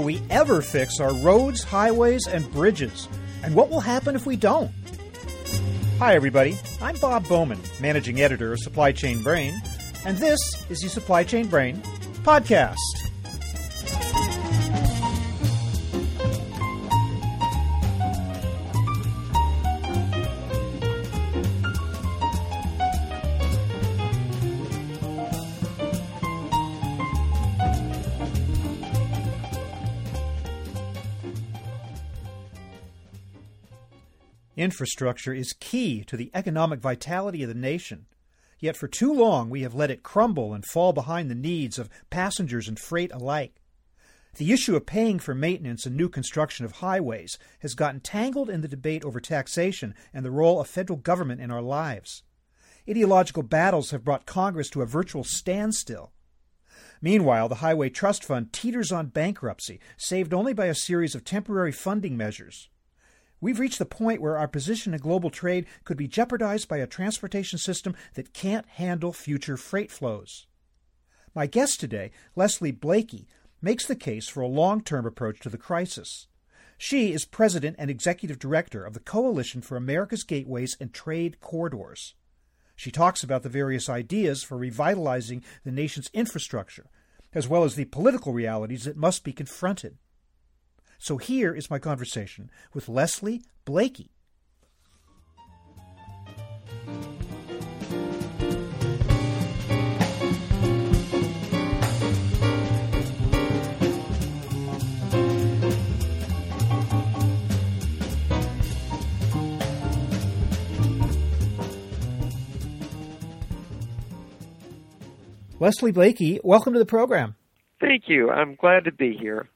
will we ever fix our roads, highways, and bridges? And what will happen if we don't? Hi, everybody. I'm Bob Bowman, managing editor of Supply Chain Brain, and this is the Supply Chain Brain podcast. Infrastructure is key to the economic vitality of the nation. Yet for too long we have let it crumble and fall behind the needs of passengers and freight alike. The issue of paying for maintenance and new construction of highways has gotten tangled in the debate over taxation and the role of federal government in our lives. Ideological battles have brought Congress to a virtual standstill. Meanwhile, the Highway Trust Fund teeters on bankruptcy, saved only by a series of temporary funding measures. We've reached the point where our position in global trade could be jeopardized by a transportation system that can't handle future freight flows. My guest today, Leslie Blakey, makes the case for a long term approach to the crisis. She is president and executive director of the Coalition for America's Gateways and Trade Corridors. She talks about the various ideas for revitalizing the nation's infrastructure, as well as the political realities that must be confronted. So here is my conversation with Leslie Blakey. Leslie Blakey, welcome to the program. Thank you. I'm glad to be here.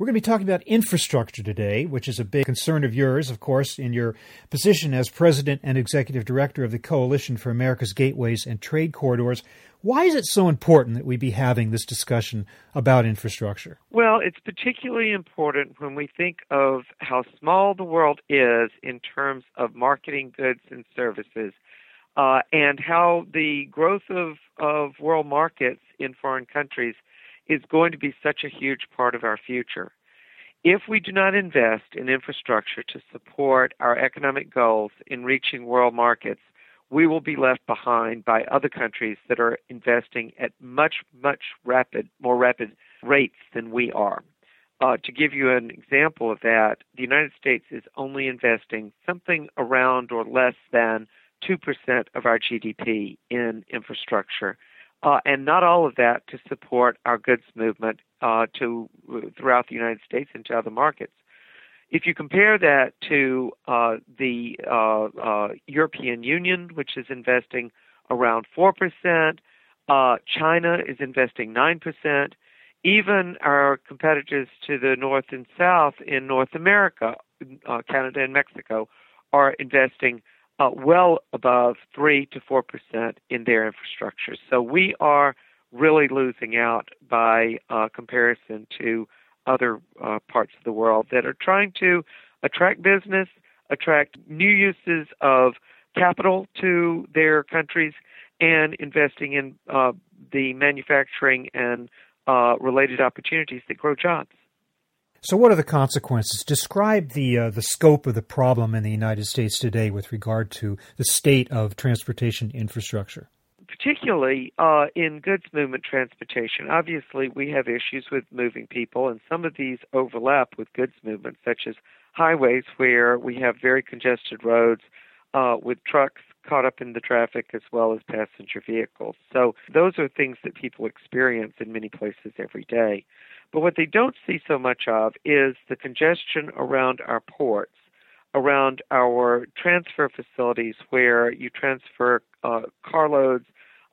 We're going to be talking about infrastructure today, which is a big concern of yours, of course, in your position as president and executive director of the Coalition for America's Gateways and Trade Corridors. Why is it so important that we be having this discussion about infrastructure? Well, it's particularly important when we think of how small the world is in terms of marketing goods and services, uh, and how the growth of, of world markets in foreign countries is going to be such a huge part of our future. If we do not invest in infrastructure to support our economic goals in reaching world markets, we will be left behind by other countries that are investing at much, much rapid, more rapid rates than we are. Uh, to give you an example of that, the United States is only investing something around or less than 2% of our GDP in infrastructure uh, and not all of that to support our goods movement uh, to throughout the United States and to other markets. If you compare that to uh, the uh, uh, European Union, which is investing around four percent, uh, China is investing nine percent. Even our competitors to the north and south in North America, Canada and Mexico, are investing uh, well above 3 to 4% in their infrastructure. So we are really losing out by uh, comparison to other uh, parts of the world that are trying to attract business, attract new uses of capital to their countries, and investing in uh, the manufacturing and uh, related opportunities that grow jobs. So, what are the consequences? Describe the uh, the scope of the problem in the United States today with regard to the state of transportation infrastructure. Particularly uh, in goods movement transportation, obviously we have issues with moving people, and some of these overlap with goods movement, such as highways, where we have very congested roads uh, with trucks caught up in the traffic as well as passenger vehicles. So, those are things that people experience in many places every day. But what they don't see so much of is the congestion around our ports, around our transfer facilities where you transfer uh, carloads,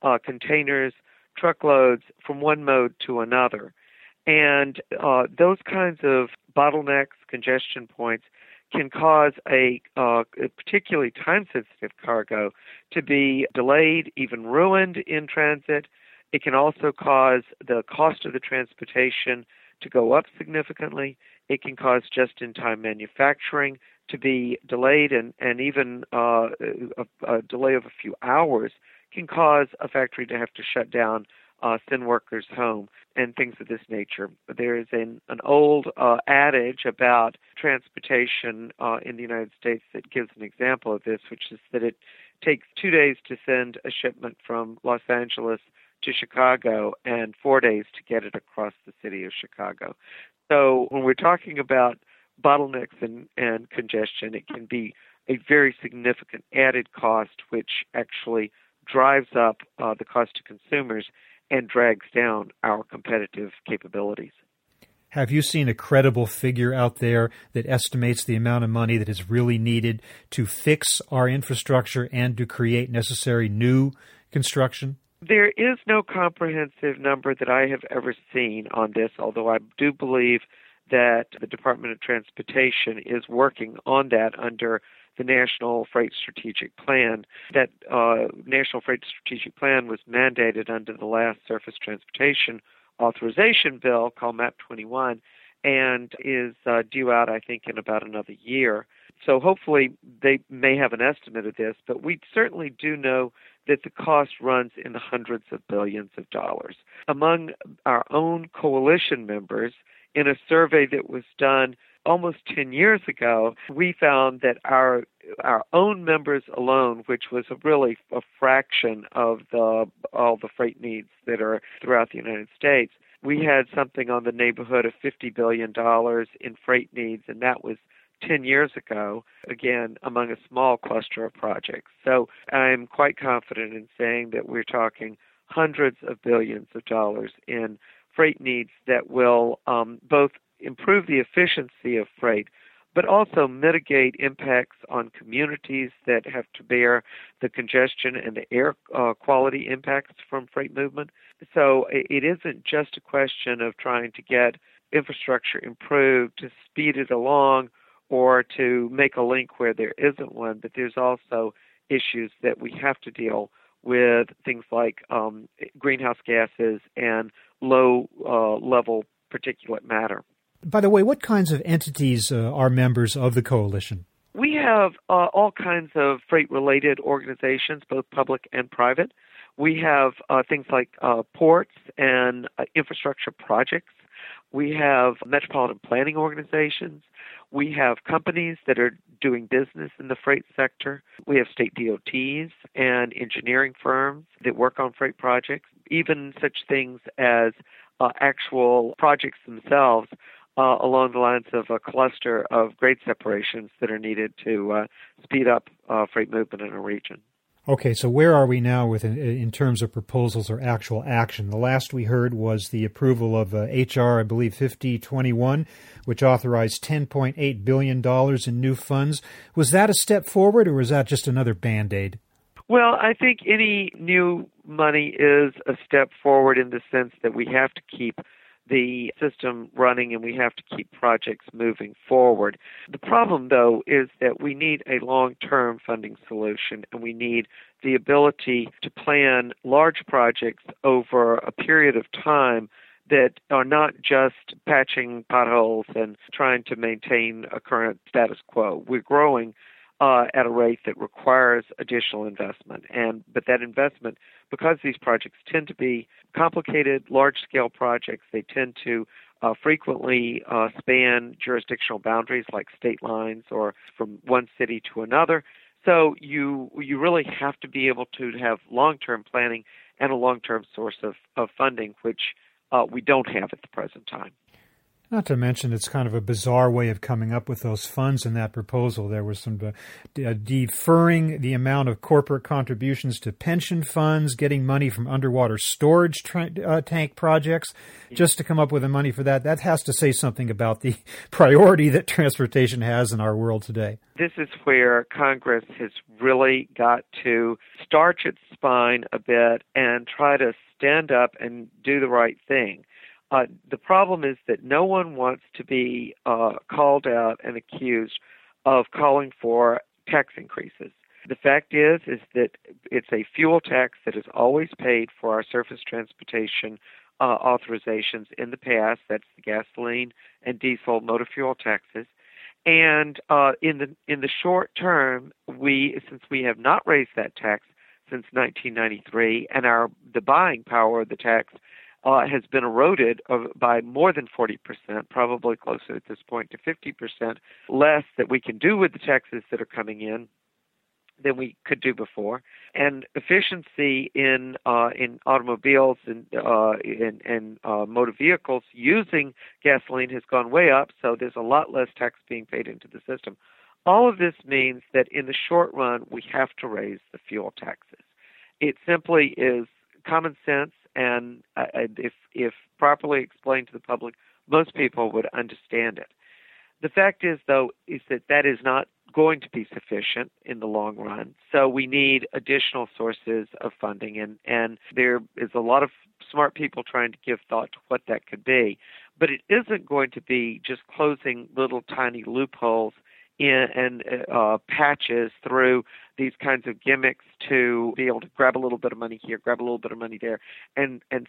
uh, containers, truckloads from one mode to another. And uh, those kinds of bottlenecks, congestion points, can cause a, uh, a particularly time sensitive cargo to be delayed, even ruined in transit, it can also cause the cost of the transportation to go up significantly. It can cause just in time manufacturing to be delayed, and, and even uh, a, a, delay of a few hours can cause a factory to have to shut down uh, send workers home, and things of this nature. There is an, an old uh, adage about transportation uh, in the United States that gives an example of this, which is that it takes two days to send a shipment from Los Angeles to Chicago and four days to get it across the city of Chicago. So when we're talking about bottlenecks and, and congestion, it can be a very significant added cost, which actually drives up uh, the cost to consumers and drags down our competitive capabilities. Have you seen a credible figure out there that estimates the amount of money that is really needed to fix our infrastructure and to create necessary new construction? There is no comprehensive number that I have ever seen on this, although I do believe that the Department of Transportation is working on that under the National Freight Strategic Plan. That uh, National Freight Strategic Plan was mandated under the last Surface Transportation Authorization Bill called MAP 21 and is uh, due out, I think, in about another year. So hopefully they may have an estimate of this, but we certainly do know that the cost runs in the hundreds of billions of dollars. Among our own coalition members, in a survey that was done almost 10 years ago, we found that our our own members alone, which was a really a fraction of the all the freight needs that are throughout the United States, we had something on the neighborhood of 50 billion dollars in freight needs, and that was 10 years ago, again, among a small cluster of projects. So I'm quite confident in saying that we're talking hundreds of billions of dollars in freight needs that will um, both improve the efficiency of freight, but also mitigate impacts on communities that have to bear the congestion and the air uh, quality impacts from freight movement. So it isn't just a question of trying to get infrastructure improved to speed it along or to make a link where there isn't one, but there's also issues that we have to deal with things like um, greenhouse gases and low uh, level particulate matter. By the way, what kinds of entities uh, are members of the coalition? We have uh, all kinds of freight related organizations, both public and private. We have uh, things like uh, ports and uh, infrastructure projects. We have metropolitan planning organizations. We have companies that are doing business in the freight sector. We have state DOTs and engineering firms that work on freight projects, even such things as uh, actual projects themselves uh, along the lines of a cluster of grade separations that are needed to uh, speed up uh, freight movement in a region. Okay, so where are we now with in, terms of proposals or actual action? The last we heard was the approval of uh, HR, I believe, 5021, which authorized $10.8 billion in new funds. Was that a step forward or was that just another band aid? Well, I think any new money is a step forward in the sense that we have to keep the system running and we have to keep projects moving forward. The problem, though, is that we need a long term funding solution and we need the ability to plan large projects over a period of time that are not just patching potholes and trying to maintain a current status quo. We're growing uh, at a rate that requires additional investment. And but that investment, because these projects tend to be complicated, large-scale projects, they tend to uh, frequently uh, span jurisdictional boundaries like state lines or from one city to another. So you you really have to be able to have long-term planning and a long-term source of, of funding, which uh, we don't have at the present time. Not to mention, it's kind of a bizarre way of coming up with those funds in that proposal. There was some uh, uh, deferring the amount of corporate contributions to pension funds, getting money from underwater storage tra- uh, tank projects, just to come up with the money for that. That has to say something about the priority that transportation has in our world today. This is where Congress has really got to starch its spine a bit and try to stand up and do the right thing. Uh, the problem is that no one wants to be uh, called out and accused of calling for tax increases. The fact is, is that it's a fuel tax that has always paid for our surface transportation uh, authorizations in the past. That's the gasoline and diesel motor fuel taxes. And uh, in the in the short term, we since we have not raised that tax since 1993, and our the buying power of the tax uh, has been eroded of, by more than 40%, probably closer at this point to 50% less that we can do with the taxes that are coming in than we could do before, and efficiency in uh, in automobiles and uh, in, uh, motor vehicles using gasoline has gone way up. So there's a lot less tax being paid into the system. All of this means that in the short run, we have to raise the fuel taxes. It simply is common sense, and uh, if if properly explained to the public, most people would understand it. The fact is, though, is that that is not going to be sufficient in the long run. So we need additional sources of funding, and and there is a lot of smart people trying to give thought to what that could be. But it isn't going to be just closing little tiny loopholes in, and uh, patches through these kinds of gimmicks to be able to grab a little bit of money here, grab a little bit of money there, and and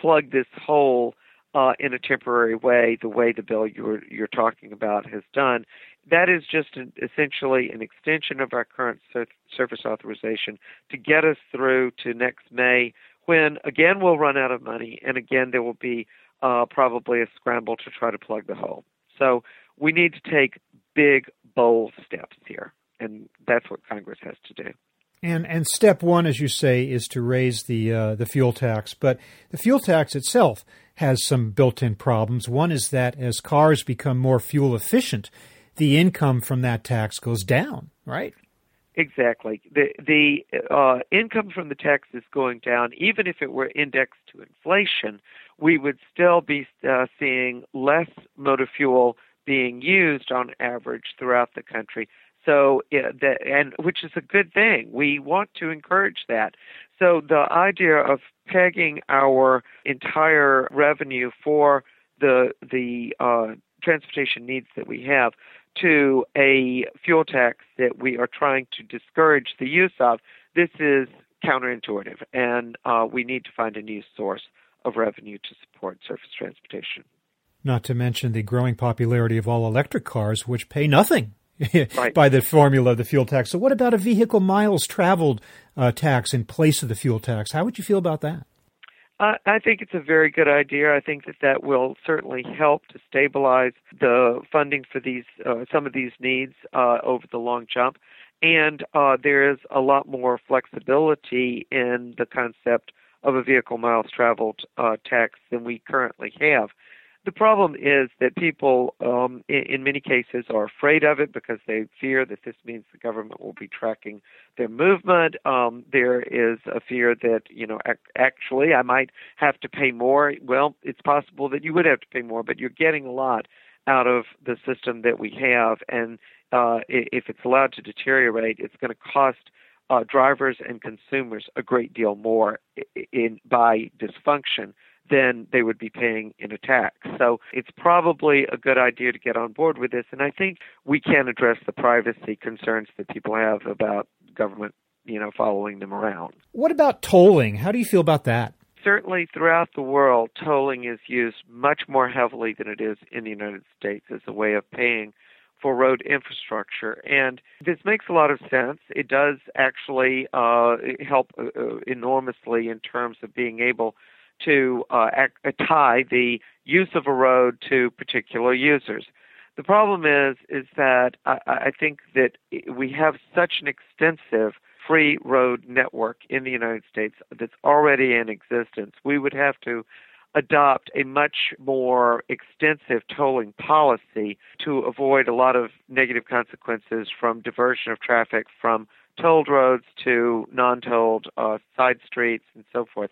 plug this hole uh, in a temporary way, the way the bill you're you're talking about has done. That is just an, essentially an extension of our current sur- surface authorization to get us through to next May, when again we'll run out of money, and again there will be uh, probably a scramble to try to plug the hole. So we need to take big bold steps here, and that's what Congress has to do. And and step one, as you say, is to raise the uh, the fuel tax. But the fuel tax itself has some built-in problems. One is that as cars become more fuel efficient, the income from that tax goes down. Right? Exactly. The the uh, income from the tax is going down, even if it were indexed to inflation. We would still be uh, seeing less motor fuel being used on average throughout the country. So, and which is a good thing. We want to encourage that. So, the idea of pegging our entire revenue for the the uh, transportation needs that we have to a fuel tax that we are trying to discourage the use of, this is counterintuitive, and uh, we need to find a new source of revenue to support surface transportation. Not to mention the growing popularity of all electric cars, which pay nothing right. by the formula of the fuel tax. So, what about a vehicle miles traveled uh, tax in place of the fuel tax? How would you feel about that? Uh, I think it's a very good idea. I think that that will certainly help to stabilize the funding for these uh, some of these needs uh, over the long jump, and uh, there is a lot more flexibility in the concept of a vehicle miles traveled uh, tax than we currently have. The problem is that people, um, in, in, many cases, are afraid of it because they fear that this means the government will be tracking their movement. Um, there is a fear that, you know, ac- actually I might have to pay more. Well, it's possible that you would have to pay more, but you're getting a lot out of the system that we have. And uh, if it's allowed to deteriorate, it's going to cost uh, drivers and consumers a great deal more in, in by dysfunction than they would be paying in a tax. So it's probably a good idea to get on board with this. And I think we can address the privacy concerns that people have about government, you know, following them around. What about tolling? How do you feel about that? Certainly, throughout the world, tolling is used much more heavily than it is in the United States as a way of paying for road infrastructure. And this makes a lot of sense. It does actually uh, help uh, enormously in terms of being able to uh, tie the use of a road to particular users. The problem is is that I, I think that we have such an extensive free road network in the United States that's already in existence. We would have to adopt a much more extensive tolling policy to avoid a lot of negative consequences from diversion of traffic from tolled roads to non-tolled uh, side streets and so forth.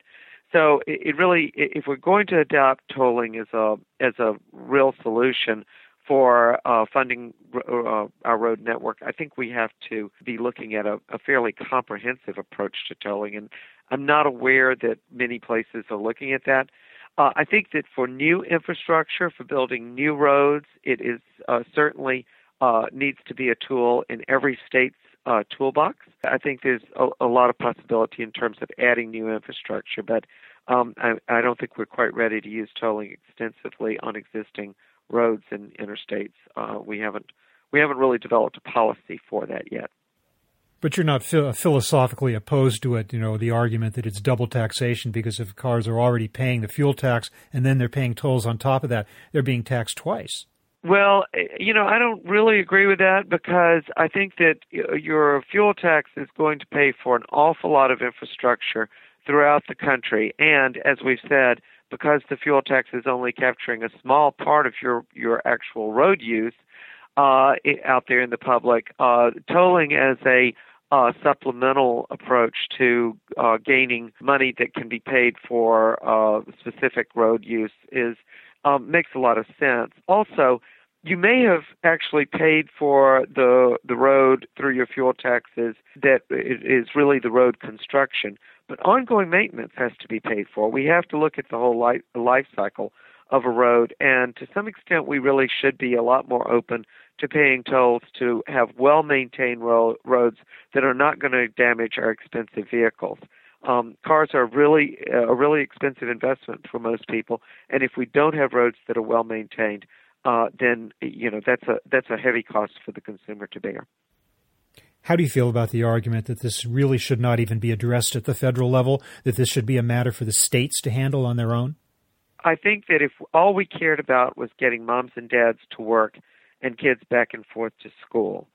So it, it really, if we're going to adopt tolling as a as a real solution for uh, funding uh, our road network, I think we have to be looking at a, a fairly comprehensive approach to tolling. And I'm not aware that many places are looking at that. Uh, I think that for new infrastructure, for building new roads, it is uh, certainly uh, needs to be a tool in every state's uh, toolbox. I think there's a, a, lot of possibility in terms of adding new infrastructure, but um, I, I, don't think we're quite ready to use tolling extensively on existing roads and interstates. Uh, we haven't we haven't really developed a policy for that yet. But you're not philosophically opposed to it, you know, the argument that it's double taxation because if cars are already paying the fuel tax and then they're paying tolls on top of that, they're being taxed twice. Well, eh, you know, I don't really agree with that because I think that your fuel tax is going to pay for an awful lot of infrastructure throughout the country. And as we've said, because the fuel tax is only capturing a small part of your, your actual road use uh, out there in the public, uh, tolling as a uh, supplemental approach to uh, gaining money that can be paid for uh, specific road use is um, makes a lot of sense. Also, you may have actually paid for the the road through your fuel taxes that is really the road construction, but ongoing maintenance has to be paid for. We have to look at the whole life, life cycle of a road, and to some extent, we really should be a lot more open to paying tolls to have well maintained ro- roads that are not going to damage our expensive vehicles. Um, cars are really a really expensive investment for most people, and if we don't have roads that are well maintained, uh, then you know that's a that's a heavy cost for the consumer to bear. How do you feel about the argument that this really should not even be addressed at the federal level? That this should be a matter for the states to handle on their own? I think that if all we cared about was getting moms and dads to work and kids back and forth to school,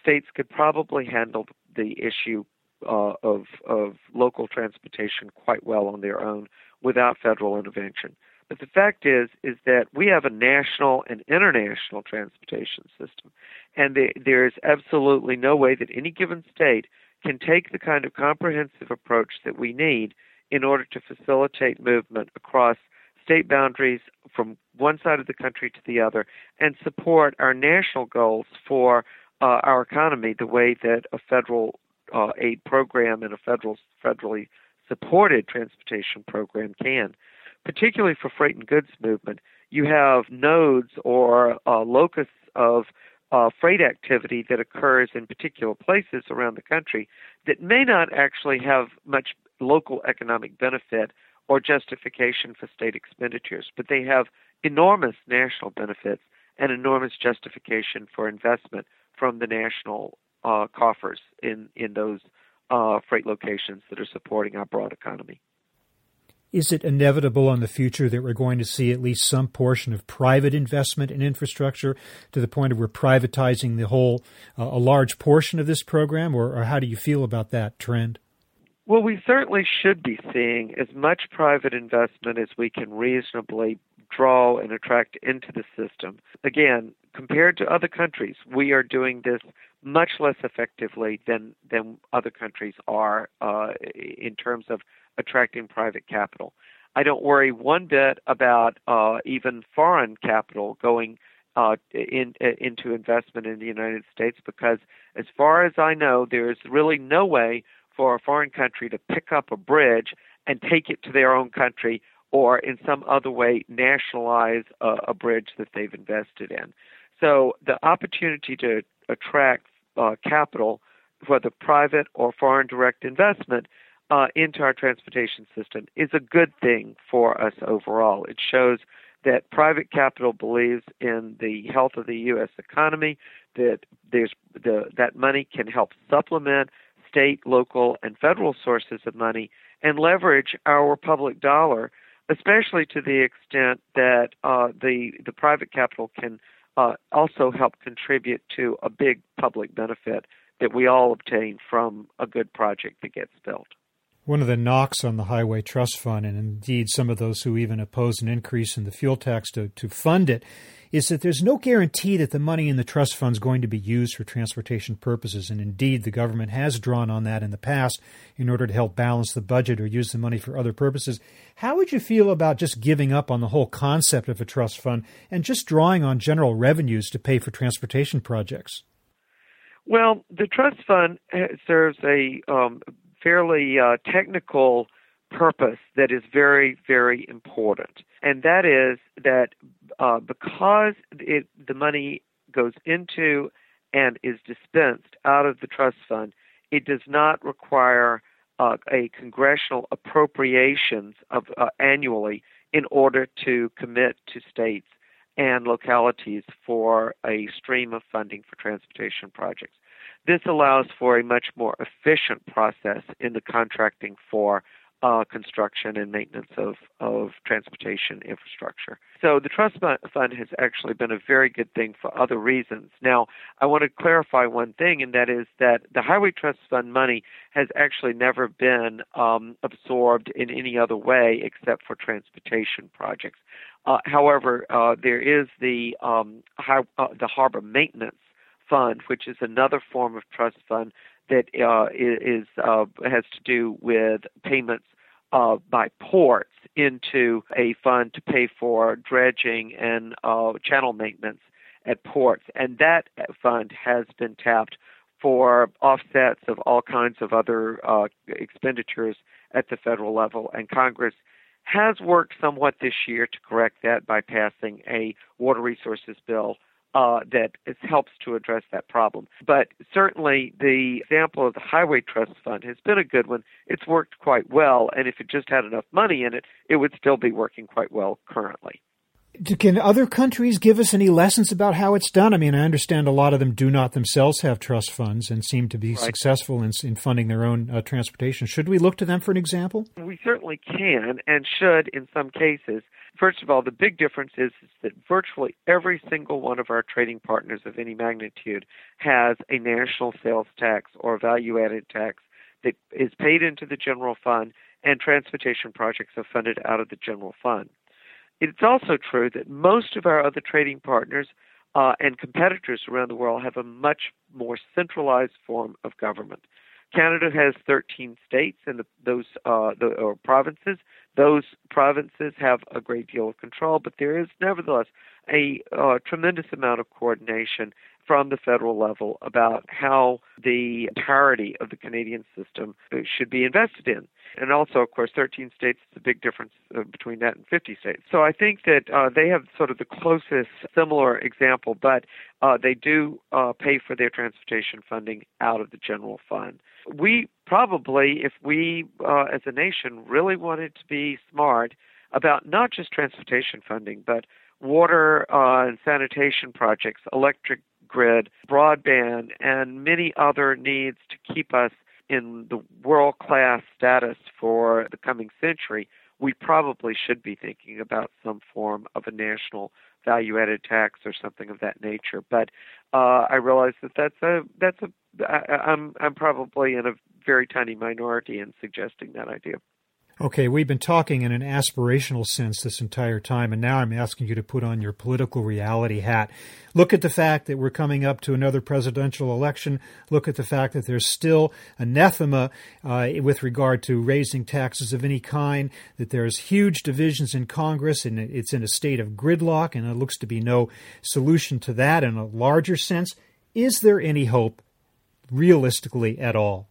states could probably handle the issue uh, of of local transportation quite well on their own without federal intervention. But the fact is is that we have a national and international transportation system, and the, there is absolutely no way that any given state can take the kind of comprehensive approach that we need in order to facilitate movement across state boundaries from one side of the country to the other and support our national goals for uh, our economy the way that a federal uh, aid program and a federal federally supported transportation program can. Particularly for freight and goods movement, you have nodes or uh, locus of uh, freight activity that occurs in particular places around the country that may not actually have much local economic benefit or justification for state expenditures, but they have enormous national benefits and enormous justification for investment from the national uh, coffers in in those uh, freight locations that are supporting our broad economy. Is it inevitable in the future that we're going to see at least some portion of private investment in infrastructure to the point of we're privatizing the whole, uh, a large portion of this program, or, or how do you feel about that trend? Well, we certainly should be seeing as much private investment as we can reasonably draw and attract into the system. Again, compared to other countries, we are doing this much less effectively than than other countries are uh, in terms of attracting private capital. I don't worry one bit about uh, even foreign capital going uh, in, into investment in the United States because, as far as I know, there is really no way for a foreign country to pick up a bridge and take it to their own country or in some other way nationalize a, a bridge that they've invested in. So the opportunity to attract uh, capital, whether private or foreign direct investment, uh, into our transportation system is a good thing for us overall. It shows that private capital believes in the health of the U.S. economy, that there's the, that money can help supplement state, local, and federal sources of money and leverage our public dollar, especially to the extent that uh, the the private capital can uh, also help contribute to a big public benefit that we all obtain from a good project that gets built. One of the knocks on the Highway Trust Fund, and indeed some of those who even oppose an increase in the fuel tax to, to fund it, is that there's no guarantee that the money in the trust fund is going to be used for transportation purposes. And indeed, the government has drawn on that in the past in order to help balance the budget or use the money for other purposes. How would you feel about just giving up on the whole concept of a trust fund and just drawing on general revenues to pay for transportation projects? Well, the trust fund serves a um, fairly uh, technical purpose that is very, very important. And that is that uh, because it, the money goes into and is dispensed out of the trust fund, it does not require uh, a congressional appropriations of uh, annually in order to commit to states and localities for a stream of funding for transportation projects. This allows for a much more efficient process in the contracting for uh, construction and maintenance of, of transportation infrastructure. So the trust fund has actually been a very good thing for other reasons. Now, I want to clarify one thing, and that is that the Highway Trust Fund money has actually never been um, absorbed in any other way except for transportation projects. Uh, however, uh, there is the um, high, uh, the harbor maintenance fund, which is another form of trust fund that uh, is uh, has to do with payments uh, by ports into a fund to pay for dredging and uh, channel maintenance at ports, and that fund has been tapped for offsets of all kinds of other uh, expenditures at the federal level, and Congress has worked somewhat this year to correct that by passing a water resources bill uh, that helps to address that problem. But certainly, the example of the Highway Trust Fund has been a good one. It's worked quite well, and if it just had enough money in it, it would still be working quite well currently. Can other countries give us any lessons about how it's done? I mean, I understand a lot of them do not themselves have trust funds and seem to be right. successful in, in, funding their own uh, transportation. Should we look to them for an example? We certainly can and should in some cases. First of all, the big difference is, is that virtually every single one of our trading partners of any magnitude has a national sales tax or value added tax that is paid into the general fund, and transportation projects are funded out of the general fund. It's also true that most of our other trading partners uh, and competitors around the world have a much more centralized form of government. Canada has 13 states and the, those uh, the, or provinces. Those provinces have a great deal of control, but there is nevertheless a uh, tremendous amount of coordination from the federal level about how the entirety of the Canadian system should be invested in. And also, of course, 13 states is a big difference uh, between that and 50 states. So I think that uh, they have sort of the closest similar example, but uh, they do uh, pay for their transportation funding out of the general fund. We probably, if we uh, as a nation really wanted to be smart about not just transportation funding, but water uh, and sanitation projects, electric grid, broadband, and many other needs to keep us in the world class status for the coming century, we probably should be thinking about some form of a national value added tax or something of that nature. But uh, I realize that that's a that's a I, I'm I'm probably in a very tiny minority in suggesting that idea. Okay, we've been talking in an aspirational sense this entire time, and now I'm asking you to put on your political reality hat. Look at the fact that we're coming up to another presidential election. Look at the fact that there's still anathema uh, with regard to raising taxes of any kind, that there's huge divisions in Congress, and it's in a state of gridlock, and it looks to be no solution to that in a larger sense. Is there any hope, realistically, at all?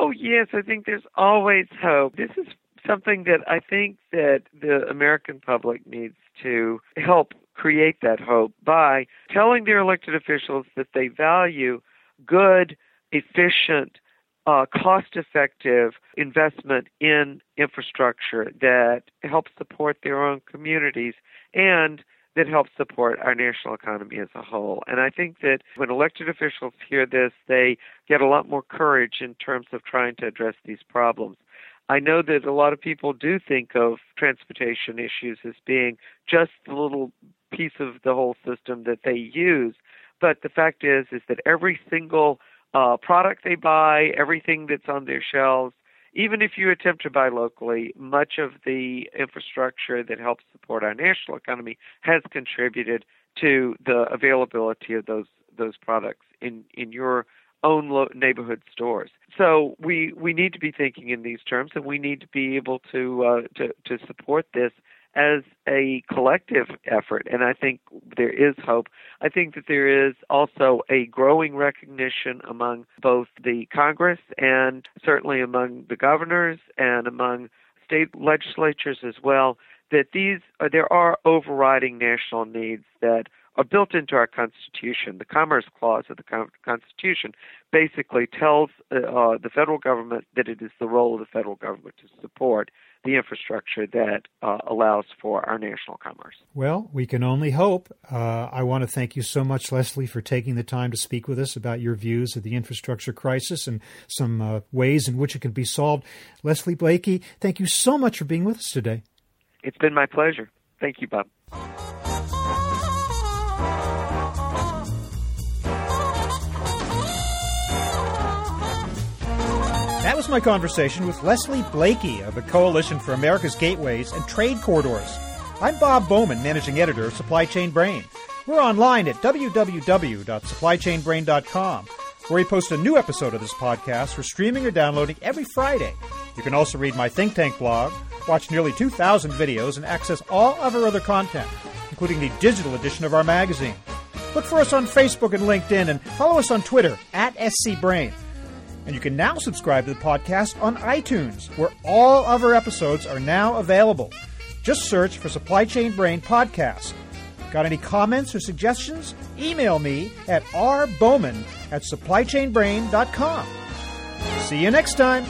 Oh yes, I think there's always hope. This is something that I think that the American public needs to help create that hope by telling their elected officials that they value good, efficient, uh, cost effective investment in infrastructure that helps support their own communities and that helps support our national economy as a whole. And I think that when elected officials hear this, they get a lot more courage in terms of trying to address these problems. I know that a lot of people do think of transportation issues as being just the little piece of the whole system that they use, but the fact is is that every single uh, product they buy, everything that's on their shelves, even if you attempt to buy locally, much of the infrastructure that helps support our national economy has contributed to the availability of those those products in in your own lo- neighborhood stores. So we we need to be thinking in these terms, and we need to be able to uh, to to support this as a collective effort, and I think there is hope. I think that there is also a growing recognition among both the Congress and certainly among the governors and among state legislatures as well that these uh, there are overriding national needs that are built into our Constitution. The Commerce Clause of the Constitution basically tells uh, uh, the federal government that it is the role of the federal government to support the infrastructure that uh, allows for our national commerce. Well, we can only hope. Uh, I want to thank you so much, Leslie, for taking the time to speak with us about your views of the infrastructure crisis and some uh, ways in which it can be solved. Leslie Blakey, thank you so much for being with us today. It's been my pleasure. Thank you, Bob. Was my conversation with Leslie Blakey of the Coalition for America's Gateways and Trade Corridors. I'm Bob Bowman, managing editor of Supply Chain Brain. We're online at www.supplychainbrain.com, where we post a new episode of this podcast for streaming or downloading every Friday. You can also read my think tank blog, watch nearly 2,000 videos, and access all of our other content, including the digital edition of our magazine. Look for us on Facebook and LinkedIn, and follow us on Twitter at SCBrain. And you can now subscribe to the podcast on iTunes, where all of our episodes are now available. Just search for Supply Chain Brain Podcast. Got any comments or suggestions? Email me at rbowman at supplychainbrain.com. See you next time.